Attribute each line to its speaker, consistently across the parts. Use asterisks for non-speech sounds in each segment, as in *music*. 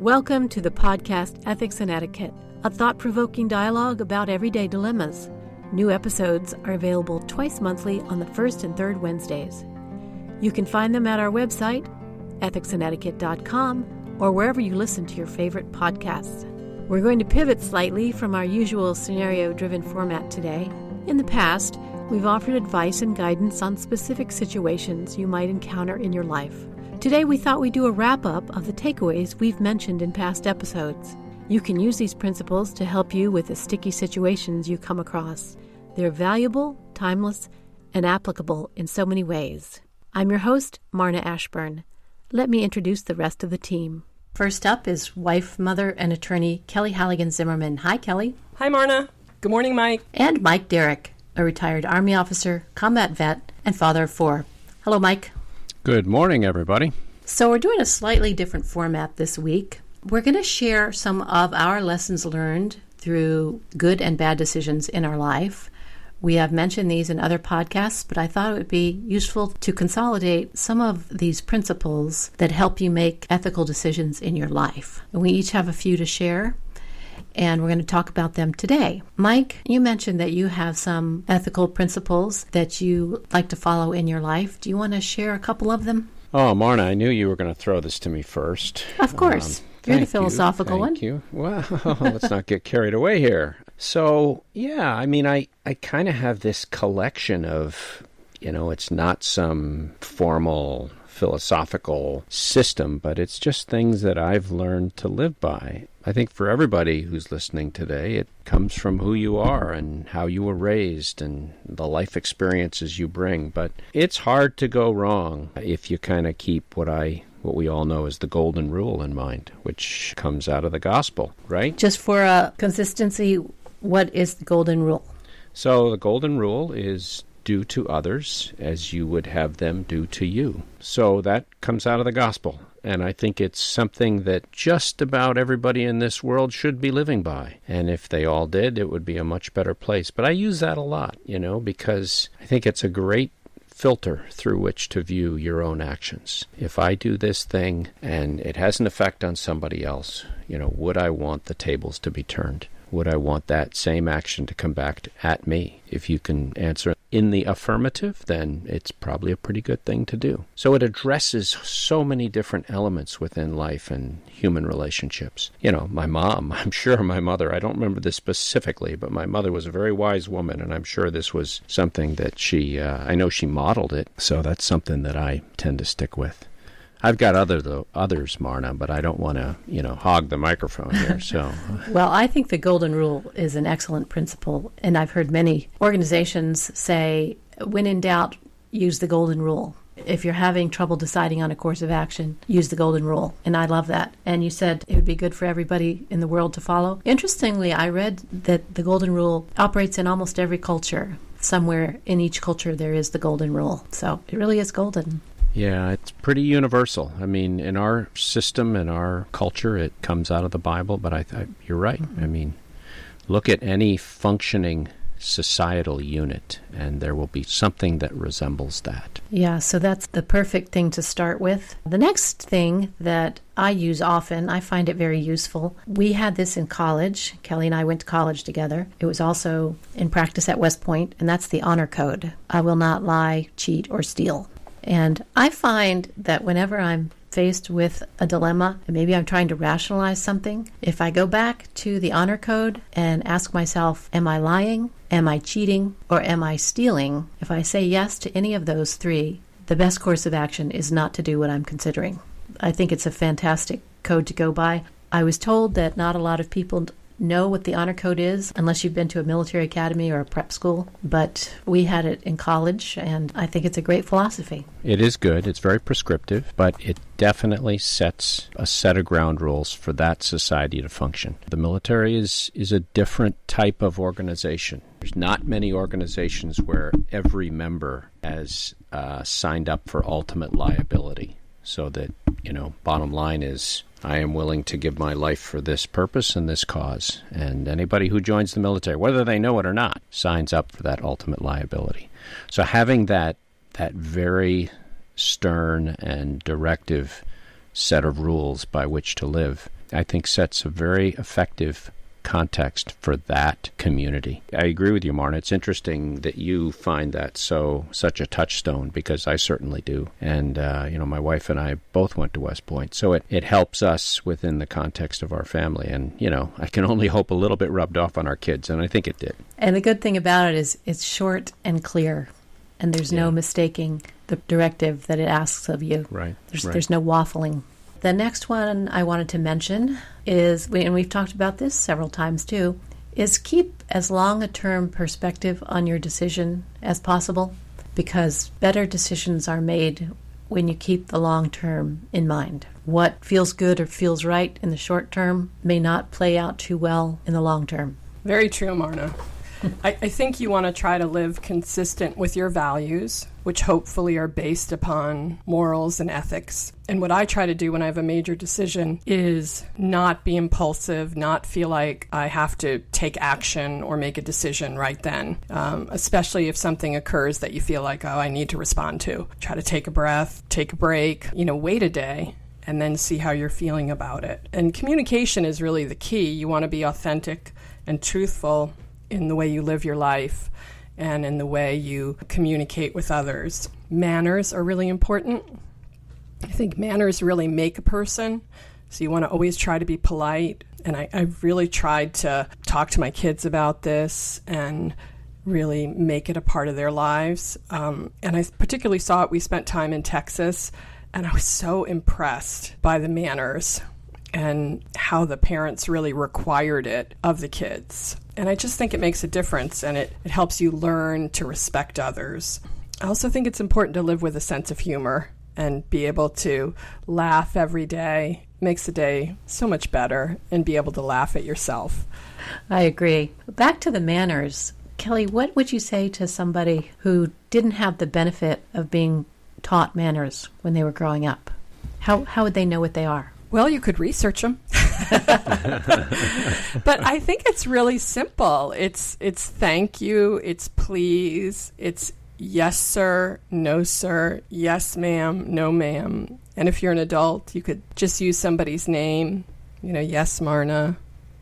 Speaker 1: Welcome to the podcast Ethics and Etiquette, a thought provoking dialogue about everyday dilemmas. New episodes are available twice monthly on the first and third Wednesdays. You can find them at our website, ethicsandetiquette.com, or wherever you listen to your favorite podcasts. We're going to pivot slightly from our usual scenario driven format today. In the past, we've offered advice and guidance on specific situations you might encounter in your life. Today, we thought we'd do a wrap up of the takeaways we've mentioned in past episodes. You can use these principles to help you with the sticky situations you come across. They're valuable, timeless, and applicable in so many ways. I'm your host, Marna Ashburn. Let me introduce the rest of the team. First up is wife, mother, and attorney Kelly Halligan Zimmerman. Hi, Kelly.
Speaker 2: Hi, Marna. Good morning, Mike.
Speaker 1: And Mike Derrick, a retired Army officer, combat vet, and father of four. Hello, Mike.
Speaker 3: Good morning, everybody.
Speaker 1: So, we're doing a slightly different format this week. We're going to share some of our lessons learned through good and bad decisions in our life. We have mentioned these in other podcasts, but I thought it would be useful to consolidate some of these principles that help you make ethical decisions in your life. And we each have a few to share, and we're going to talk about them today. Mike, you mentioned that you have some ethical principles that you like to follow in your life. Do you want to share a couple of them?
Speaker 3: Oh, Marna, I knew you were going to throw this to me first.
Speaker 1: Of course. Um, You're the philosophical
Speaker 3: you,
Speaker 1: one.
Speaker 3: Thank you. Well, *laughs* let's not get carried away here. So, yeah, I mean, I, I kind of have this collection of, you know, it's not some formal philosophical system, but it's just things that I've learned to live by. I think for everybody who's listening today, it comes from who you are and how you were raised and the life experiences you bring. But it's hard to go wrong if you kind of keep what I what we all know as the golden rule in mind, which comes out of the gospel, right?
Speaker 1: Just for uh, consistency, what is the golden rule?
Speaker 3: So the golden rule is do to others as you would have them do to you. So that comes out of the gospel. And I think it's something that just about everybody in this world should be living by. And if they all did, it would be a much better place. But I use that a lot, you know, because I think it's a great filter through which to view your own actions. If I do this thing and it has an effect on somebody else, you know, would I want the tables to be turned? Would I want that same action to come back at me? If you can answer in the affirmative, then it's probably a pretty good thing to do. So it addresses so many different elements within life and human relationships. You know, my mom, *laughs* I'm sure my mother, I don't remember this specifically, but my mother was a very wise woman, and I'm sure this was something that she, uh, I know she modeled it, so that's something that I tend to stick with. I've got other though, others, Marna, but I don't want to, you know, hog the microphone here. *laughs* So,
Speaker 1: well, I think the golden rule is an excellent principle, and I've heard many organizations say, "When in doubt, use the golden rule." If you're having trouble deciding on a course of action, use the golden rule. And I love that. And you said it would be good for everybody in the world to follow. Interestingly, I read that the golden rule operates in almost every culture. Somewhere in each culture, there is the golden rule. So it really is golden.
Speaker 3: Yeah, it's pretty universal. I mean, in our system, in our culture, it comes out of the Bible, but I, I you're right. I mean, look at any functioning societal unit, and there will be something that resembles that.
Speaker 1: Yeah, so that's the perfect thing to start with. The next thing that I use often, I find it very useful. We had this in college. Kelly and I went to college together. It was also in practice at West Point, and that's the honor code. I will not lie, cheat, or steal. And I find that whenever I'm faced with a dilemma and maybe I'm trying to rationalize something, if I go back to the honor code and ask myself, Am I lying? Am I cheating? Or am I stealing? If I say yes to any of those three, the best course of action is not to do what I'm considering. I think it's a fantastic code to go by. I was told that not a lot of people know what the honor code is unless you've been to a military academy or a prep school, but we had it in college, and I think it's a great philosophy.
Speaker 3: It is good. It's very prescriptive, but it definitely sets a set of ground rules for that society to function. The military is, is a different type of organization. There's not many organizations where every member has uh, signed up for ultimate liability. So that, you know, bottom line is I am willing to give my life for this purpose and this cause. And anybody who joins the military, whether they know it or not, signs up for that ultimate liability. So having that that very stern and directive set of rules by which to live I think sets a very effective context for that community. I agree with you, Marna. It's interesting that you find that so such a touchstone because I certainly do. And uh, you know, my wife and I both went to West Point, so it it helps us within the context of our family. And you know, I can only hope a little bit rubbed off on our kids, and I think it did.
Speaker 1: And the good thing about it is it's short and clear, and there's
Speaker 3: Yeah.
Speaker 1: no mistaking the directive that it asks of you.
Speaker 3: Right.
Speaker 1: There's
Speaker 3: right.
Speaker 1: there's no waffling. The next one I wanted to mention is, and we've talked about this several times too, is keep as long a term perspective on your decision as possible because better decisions are made when you keep the long term in mind. What feels good or feels right in the short term may not play out too well in the long term.
Speaker 2: Very true, Marna. *laughs* I, I think you want to try to live consistent with your values, which hopefully are based upon morals and ethics. And what I try to do when I have a major decision is not be impulsive, not feel like I have to take action or make a decision right then, um, especially if something occurs that you feel like, oh, I need to respond to. Try to take a breath, take a break, you know, wait a day and then see how you're feeling about it. And communication is really the key. You want to be authentic and truthful in the way you live your life and in the way you communicate with others. Manners are really important. I think manners really make a person. So you want to always try to be polite. And I, I've really tried to talk to my kids about this and really make it a part of their lives. Um, and I particularly saw it. We spent time in Texas, and I was so impressed by the manners and how the parents really required it of the kids. And I just think it makes a difference and it, it helps you learn to respect others. I also think it's important to live with a sense of humor and be able to laugh every day It makes the day so much better and be able to laugh at yourself.
Speaker 1: I agree. Back to the manners. Kelly, what would you say to somebody who didn't have the benefit of being taught manners when they were growing up? How, how would they know what they are?
Speaker 2: Well, you could research them. *laughs* but I think it's really simple. It's it's thank you, it's please, it's yes sir, no sir, yes ma'am, no ma'am. And if you're an adult, you could just use somebody's name, you know, yes Marna,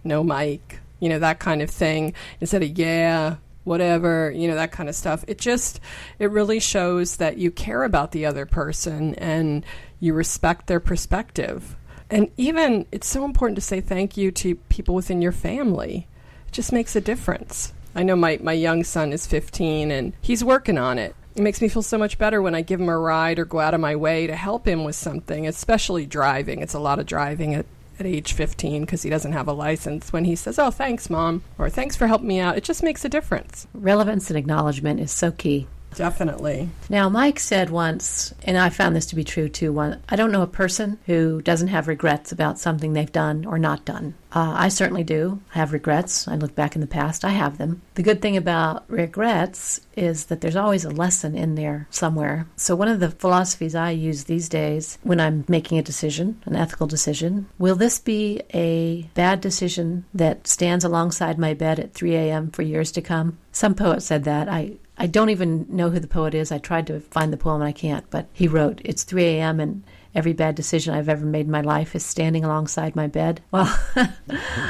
Speaker 2: no Mike, you know, that kind of thing instead of yeah, whatever, you know, that kind of stuff. It just it really shows that you care about the other person and you respect their perspective. And even it's so important to say thank you to people within your family. It just makes a difference. I know my, my young son is 15 and he's working on it. It makes me feel so much better when I give him a ride or go out of my way to help him with something, especially driving. It's a lot of driving at, at age 15 because he doesn't have a license. When he says, Oh, thanks, mom, or thanks for helping me out, it just makes a difference.
Speaker 1: Relevance and acknowledgement is so key.
Speaker 2: Definitely.
Speaker 1: Now, Mike said once, and I found this to be true too. One, I don't know a person who doesn't have regrets about something they've done or not done. Uh, I certainly do I have regrets. I look back in the past, I have them. The good thing about regrets is that there's always a lesson in there somewhere. So, one of the philosophies I use these days when I'm making a decision, an ethical decision, will this be a bad decision that stands alongside my bed at 3 a.m. for years to come? Some poet said that. I, I don't even know who the poet is. I tried to find the poem and I can't, but he wrote, It's 3 a.m. and every bad decision I've ever made in my life is standing alongside my bed. *laughs* Well,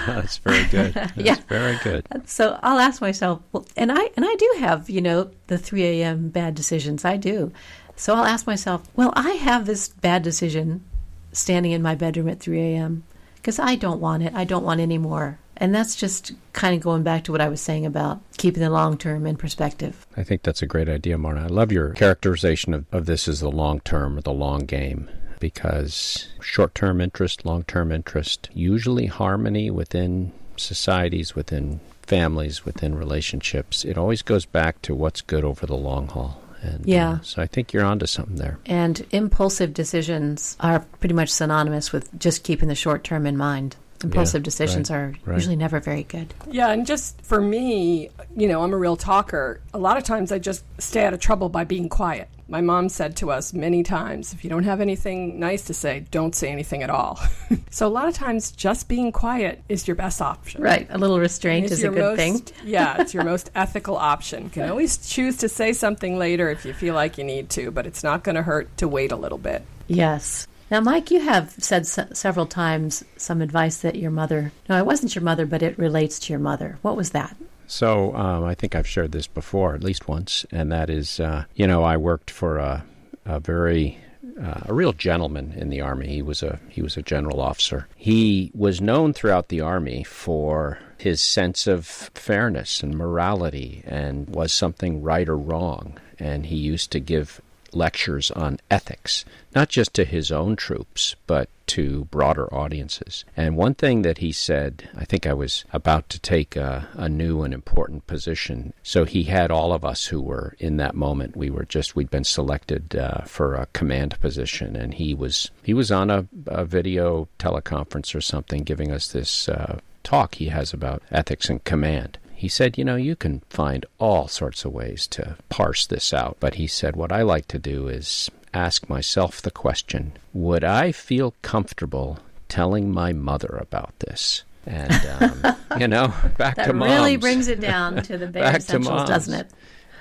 Speaker 3: That's very good. *laughs* That's
Speaker 1: Yeah.
Speaker 3: very good.
Speaker 1: so I'll ask myself, well, and I and I do have, you know, the 3 a.m. bad decisions. I do. So I'll ask myself, well, I have this bad decision standing in my bedroom at 3 a.m. because I don't want it. I don't want any more. And that's just kind of going back to what I was saying about keeping the long term in perspective.
Speaker 3: I think that's a great idea, Marna. I love your characterization of, of this as the long term or the long game because short term interest, long term interest, usually harmony within societies, within families, within relationships, it always goes back to what's good over the long haul. And,
Speaker 1: Yeah.
Speaker 3: uh, so I think you're onto something there.
Speaker 1: And impulsive decisions are pretty much synonymous with just keeping the short term in mind. Impulsive decisions are
Speaker 3: right.
Speaker 1: usually never very good.
Speaker 2: Yeah, and just for me, you know, I'm a real talker. A lot of times I just stay out of trouble by being quiet. My mom said to us many times, if you don't have anything nice to say, don't say anything at all. *laughs* so a lot of times just being quiet is your best option.
Speaker 1: Right. A little restraint is a
Speaker 2: your
Speaker 1: good
Speaker 2: most,
Speaker 1: thing. *laughs*
Speaker 2: yeah, it's your *laughs* most ethical option. You can always choose to say something later if you feel like you need to, but it's not going to hurt to wait a little bit.
Speaker 1: Yes. Now, Mike, you have said s- several times some advice that your mother, no, it wasn't your mother, but it relates to your mother. What was that?
Speaker 3: So um, I think I've shared this before, at least once, and that is, uh, you know, I worked for a, a very uh, a real gentleman in the army. He was a he was a general officer. He was known throughout the army for his sense of fairness and morality, and was something right or wrong. And he used to give lectures on ethics, not just to his own troops, but to broader audiences. And one thing that he said, I think I was about to take a, a, new and important position. So he had all of us who were in that moment. We were just we'd been selected uh, for a command position, and he was he was on a, a video teleconference or something, giving us this uh, talk he has about ethics and command. He said, You know, you can find all sorts of ways to parse this out. But he said, What I like to do is ask myself the question Would I feel comfortable telling my mother about this? And, um, *laughs* you know, back
Speaker 1: that
Speaker 3: to moms.
Speaker 1: really brings it down to the *laughs* bare essentials, doesn't it?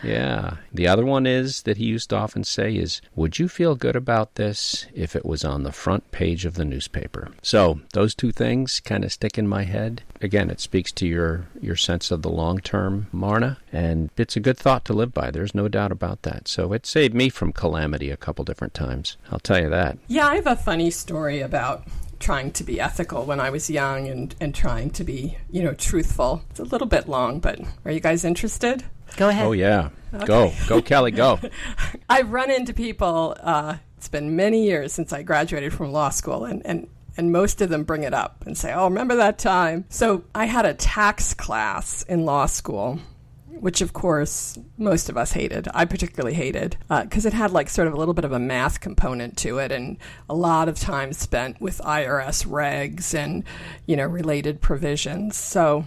Speaker 3: Yeah. The other one is that he used to often say is, Would you feel good about this if it was on the front page of the newspaper? So those two things kind of stick in my head. Again, it speaks to your, your sense of the long term, Marna, and it's a good thought to live by. There's no doubt about that. So it saved me from calamity a couple different times. I'll tell you that.
Speaker 2: Yeah, I have a funny story about trying to be ethical when I was young and, and trying to be, you know, truthful. It's a little bit long, but are you guys interested?
Speaker 1: Go ahead.
Speaker 3: Oh, yeah. Go. Go, Kelly, go. *laughs*
Speaker 2: I've run into people, uh, it's been many years since I graduated from law school, and, and and most of them bring it up and say, Oh, remember that time? So I had a tax class in law school, which of course most of us hated. I particularly hated because uh, it had like sort of a little bit of a math component to it and a lot of time spent with IRS regs and, you know, related provisions. So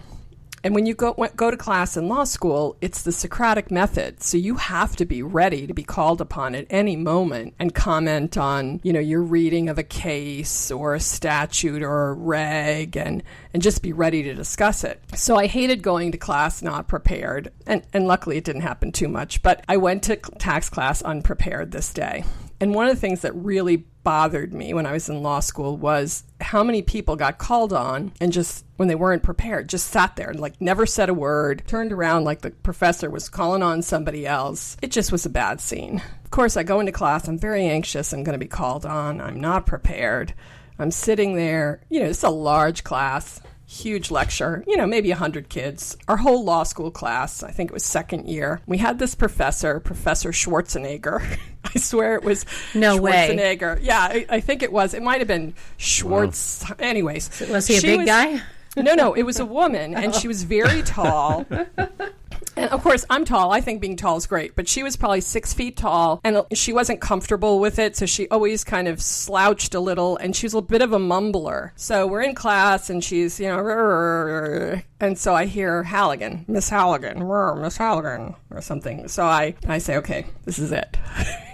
Speaker 2: and when you go go to class in law school, it's the Socratic method. So you have to be ready to be called upon at any moment and comment on, you know, your reading of a case or a statute or a reg and and just be ready to discuss it. So I hated going to class not prepared. And and luckily it didn't happen too much, but I went to tax class unprepared this day. And one of the things that really bothered me when I was in law school was how many people got called on and just when they weren't prepared just sat there and like never said a word, turned around like the professor was calling on somebody else. It just was a bad scene. Of course, I go into class, I'm very anxious, I'm going to be called on, I'm not prepared. I'm sitting there, you know, it's a large class huge lecture, you know, maybe 100 kids. Our whole law school class, I think it was second year, we had this professor, Professor Schwarzenegger. *laughs* *laughs* I swear it was
Speaker 1: no
Speaker 2: Schwarzenegger.
Speaker 1: Way.
Speaker 2: Yeah, I, I, think it was. It might have been Schwartz. Wow. Anyways.
Speaker 1: Was he a big
Speaker 2: was,
Speaker 1: guy?
Speaker 2: No, no, it *laughs* was a woman, and she was very tall. *laughs* And of course, I'm tall. I think being tall is great, but she was probably six feet tall and she wasn't comfortable with it. So she always kind of slouched a little and she was a bit of a mumbler. So we're in class and she's, you know, and so I hear Halligan, Miss Halligan, Miss Halligan, or something. So I, I say, okay, this is it.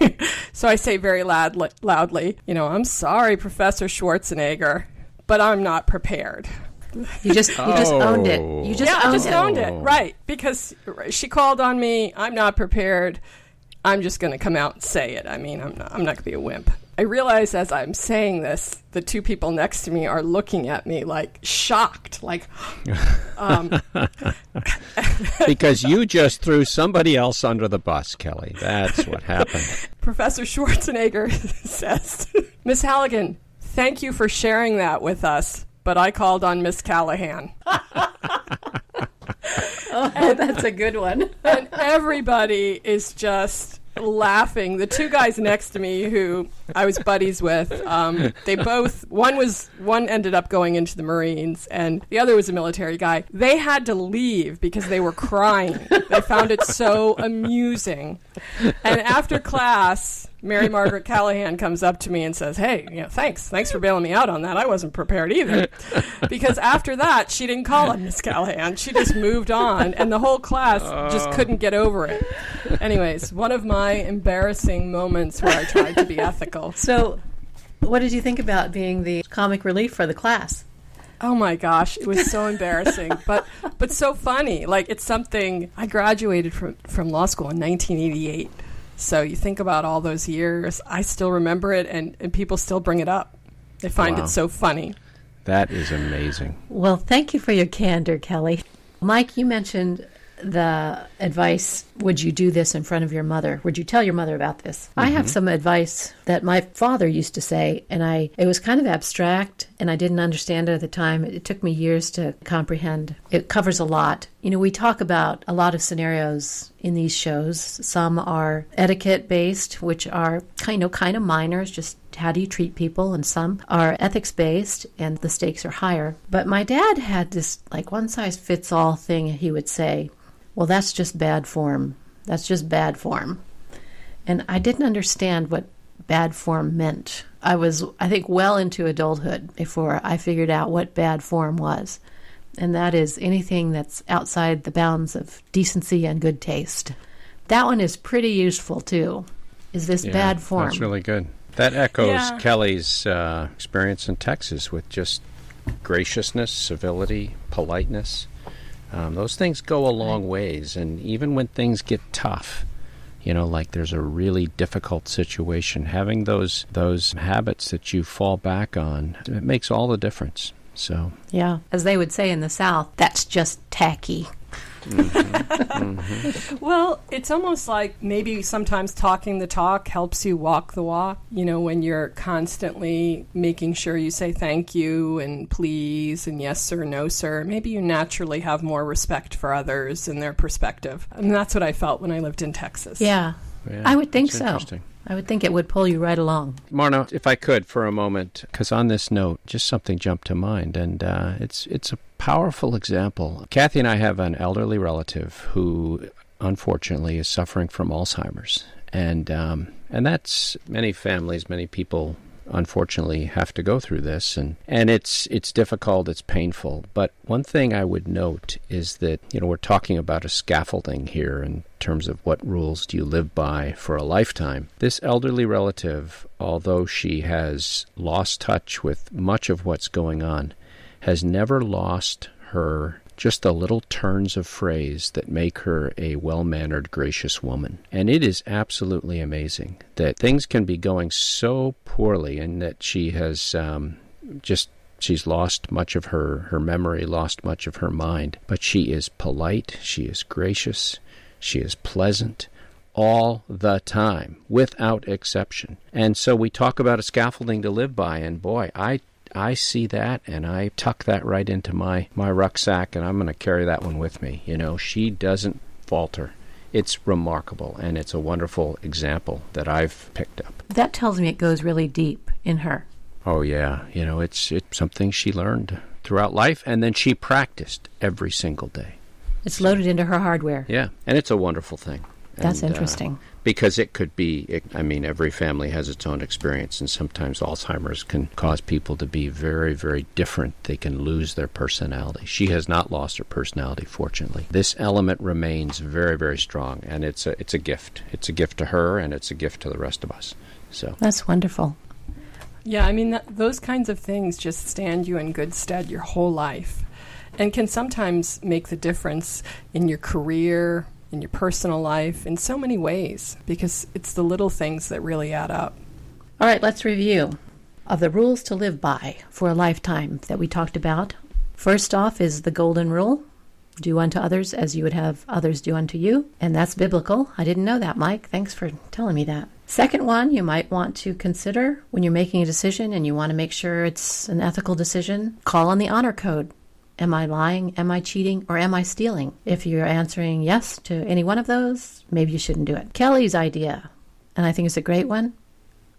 Speaker 2: *laughs* so I say very loud, loudly, you know, I'm sorry, Professor Schwarzenegger, but I'm not prepared.
Speaker 1: You just you just oh. owned it. You just
Speaker 2: yeah,
Speaker 1: owned
Speaker 2: I just
Speaker 1: it.
Speaker 2: owned it, right? Because she called on me. I'm not prepared. I'm just going to come out and say it. I mean, I'm not, I'm not going to be a wimp. I realize as I'm saying this, the two people next to me are looking at me like shocked, like. *laughs* Um,
Speaker 3: because you just threw somebody else under the bus, Kelly. That's what happened. *laughs*
Speaker 2: Professor Schwarzenegger *laughs* says, Miss Halligan, thank you for sharing that with us but I called on Miss Callahan. *laughs*
Speaker 1: oh, that's a good one.
Speaker 2: and everybody is just laughing. The two guys next to me, who I was buddies with, um, they both one was one ended up going into the Marines, and the other was a military guy. They had to leave because they were crying. they found it so amusing. And after class, Mary *laughs* Margaret Callahan comes up to me and says, "Hey, you know, thanks, thanks for bailing me out on that. I wasn't prepared either." *laughs* Because after that, she didn't call on Miss Callahan. She just moved on, and the whole class just oh. couldn't get over it. Anyways, one of my embarrassing moments where I tried to be *laughs* ethical.
Speaker 1: So, what did you think about being the comic relief for the class?
Speaker 2: Oh my gosh, it was so embarrassing, but but so funny. Like it's something I graduated from from law school in 1988. So you think about all those years, I still remember it, and, and people still bring it up. They find
Speaker 3: Wow.
Speaker 2: it so funny.
Speaker 3: That is amazing.
Speaker 1: Well, thank you for your candor, Kelly. Mike, you mentioned the advice would you do this in front of your mother? Would you tell your mother about this? I have mm-hmm. some advice that my father used to say and I it was kind of abstract and I didn't understand it at the time. It took me years to comprehend. It covers a lot. You know, we talk about a lot of scenarios in these shows. Some are etiquette based, which are kind of kind of minor, just how do you treat people and some are ethics based and the stakes are higher but my dad had this like one size fits all thing he would say well that's just bad form that's just bad form and i didn't understand what bad form meant i was i think well into adulthood before i figured out what bad form was and that is anything that's outside the bounds of decency and good taste that one is pretty useful too is this
Speaker 3: Yeah,
Speaker 1: bad form
Speaker 3: That's really good. That echoes
Speaker 2: Yeah.
Speaker 3: Kelly's uh, experience in Texas with just graciousness, civility, politeness. Um, those things go a long ways, and even when things get tough, you know, like there's a really difficult situation, having those those habits that you fall back on, it makes all the difference. So,
Speaker 1: Yeah. As they would say in the South, that's just tacky. Mm-hmm. Mm-hmm.
Speaker 2: Well, it's almost like maybe sometimes talking the talk helps you walk the walk. You know, when you're constantly making sure you say thank you and please and yes sir, no sir, maybe you naturally have more respect for others and their perspective. And that's what I felt when I lived in Texas.
Speaker 1: Yeah.
Speaker 3: yeah,
Speaker 1: I would think
Speaker 3: that's
Speaker 1: so.
Speaker 3: interesting.
Speaker 1: I would think it would pull you right along.
Speaker 3: Marna, if I could for a moment, because on this note, just something jumped to mind, and uh, it's it's a powerful example. Kathy and I have an elderly relative who, unfortunately, is suffering from Alzheimer's, and um, and that's many families, many people. Unfortunately, have to go through this, and, and it's it's difficult, it's painful. But one thing I would note is that you know we're talking about a scaffolding here in terms of what rules do you live by for a lifetime. This elderly relative, although she has lost touch with much of what's going on, has never lost her just the little turns of phrase that make her a well mannered, gracious woman. And it is absolutely amazing that things can be going so poorly and that she has um, just. She's lost much of her, her memory, lost much of her mind, but she is polite, she is gracious, she is pleasant all the time, without exception. And so we talk about a scaffolding to live by, and boy, I I see that and I tuck that right into my, my rucksack and I'm going to carry that one with me. You know, she doesn't falter. It's remarkable and it's a wonderful example that I've picked up.
Speaker 1: That tells me it goes really deep in her.
Speaker 3: Oh yeah, you know, it's it's something she learned throughout life and then she practiced every single day.
Speaker 1: It's loaded into her hardware.
Speaker 3: Yeah, and it's a wonderful thing.
Speaker 1: That's
Speaker 3: And, uh,
Speaker 1: interesting.
Speaker 3: Because it could be it, i mean every family has its own experience and sometimes alzheimer's can cause people to be very very different. They can lose their personality. She has not lost her personality fortunately. This element remains very very strong and it's a it's a gift. It's a gift to her and it's a gift to the rest of us. So.
Speaker 1: That's wonderful.
Speaker 2: Yeah, I mean, that, those kinds of things just stand you in good stead your whole life and can sometimes make the difference in your career, in your personal life, in so many ways because it's the little things that really add up.
Speaker 1: All right, let's review of the rules to live by for a lifetime that we talked about. First off is the golden rule do unto others as you would have others do unto you. And that's biblical. I didn't know that, Mike. Thanks for telling me that. Second one you might want to consider when you're making a decision and you want to make sure it's an ethical decision, call on the honor code. Am I lying? Am I cheating? Or am I stealing? If you're answering yes to any one of those, maybe you shouldn't do it. Kelly's idea, and I think it's a great one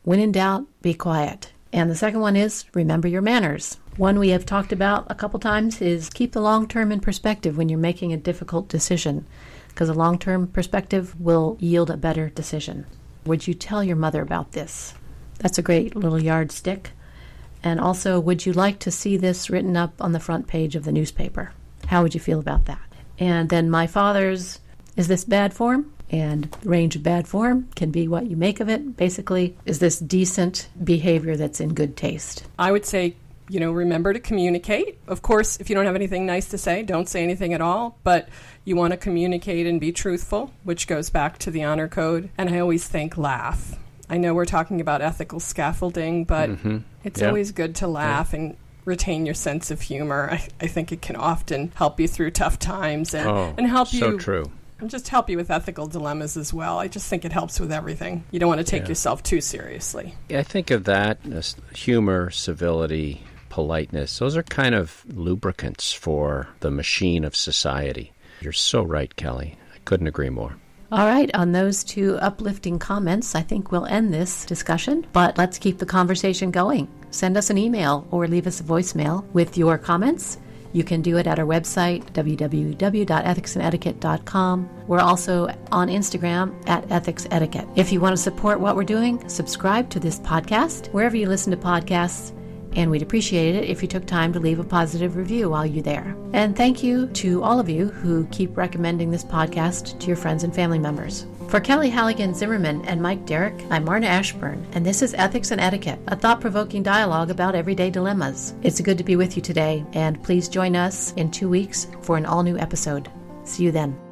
Speaker 1: when in doubt, be quiet. And the second one is remember your manners. One we have talked about a couple times is keep the long term in perspective when you're making a difficult decision, because a long term perspective will yield a better decision. Would you tell your mother about this? That's a great little yardstick. And also, would you like to see this written up on the front page of the newspaper? How would you feel about that? And then my father's, is this bad form? And range of bad form can be what you make of it. Basically, is this decent behavior that's in good taste?
Speaker 2: I would say you know, remember to communicate. Of course, if you don't have anything nice to say, don't say anything at all, but you want to communicate and be truthful, which goes back to the honor code. And I always think laugh. I know we're talking about ethical scaffolding, but mm-hmm. it's yeah. always good to laugh yeah. and retain your sense of humor. I, I, think it can often help you through tough times and,
Speaker 3: oh,
Speaker 2: and help
Speaker 3: so
Speaker 2: you
Speaker 3: true
Speaker 2: and just help you with ethical dilemmas as well. I just think it helps with everything. You don't want to take yeah. yourself too seriously.
Speaker 3: I think of that as humor, civility, politeness. Those are kind of lubricants for the machine of society. You're so right, Kelly. I couldn't agree more.
Speaker 1: All right, on those two uplifting comments, I think we'll end this discussion, but let's keep the conversation going. Send us an email or leave us a voicemail with your comments you can do it at our website, www.ethicsandetiquette.com. We're also on Instagram at Ethics Etiquette. If you want to support what we're doing, subscribe to this podcast wherever you listen to podcasts and we'd appreciate it if you took time to leave a positive review while you're there. And thank you to all of you who keep recommending this podcast to your friends and family members. For Kelly Halligan Zimmerman and Mike Derrick, I'm Marna Ashburn, and this is Ethics and Etiquette, a thought provoking dialogue about everyday dilemmas. It's good to be with you today, and please join us in two weeks for an all new episode. See you then.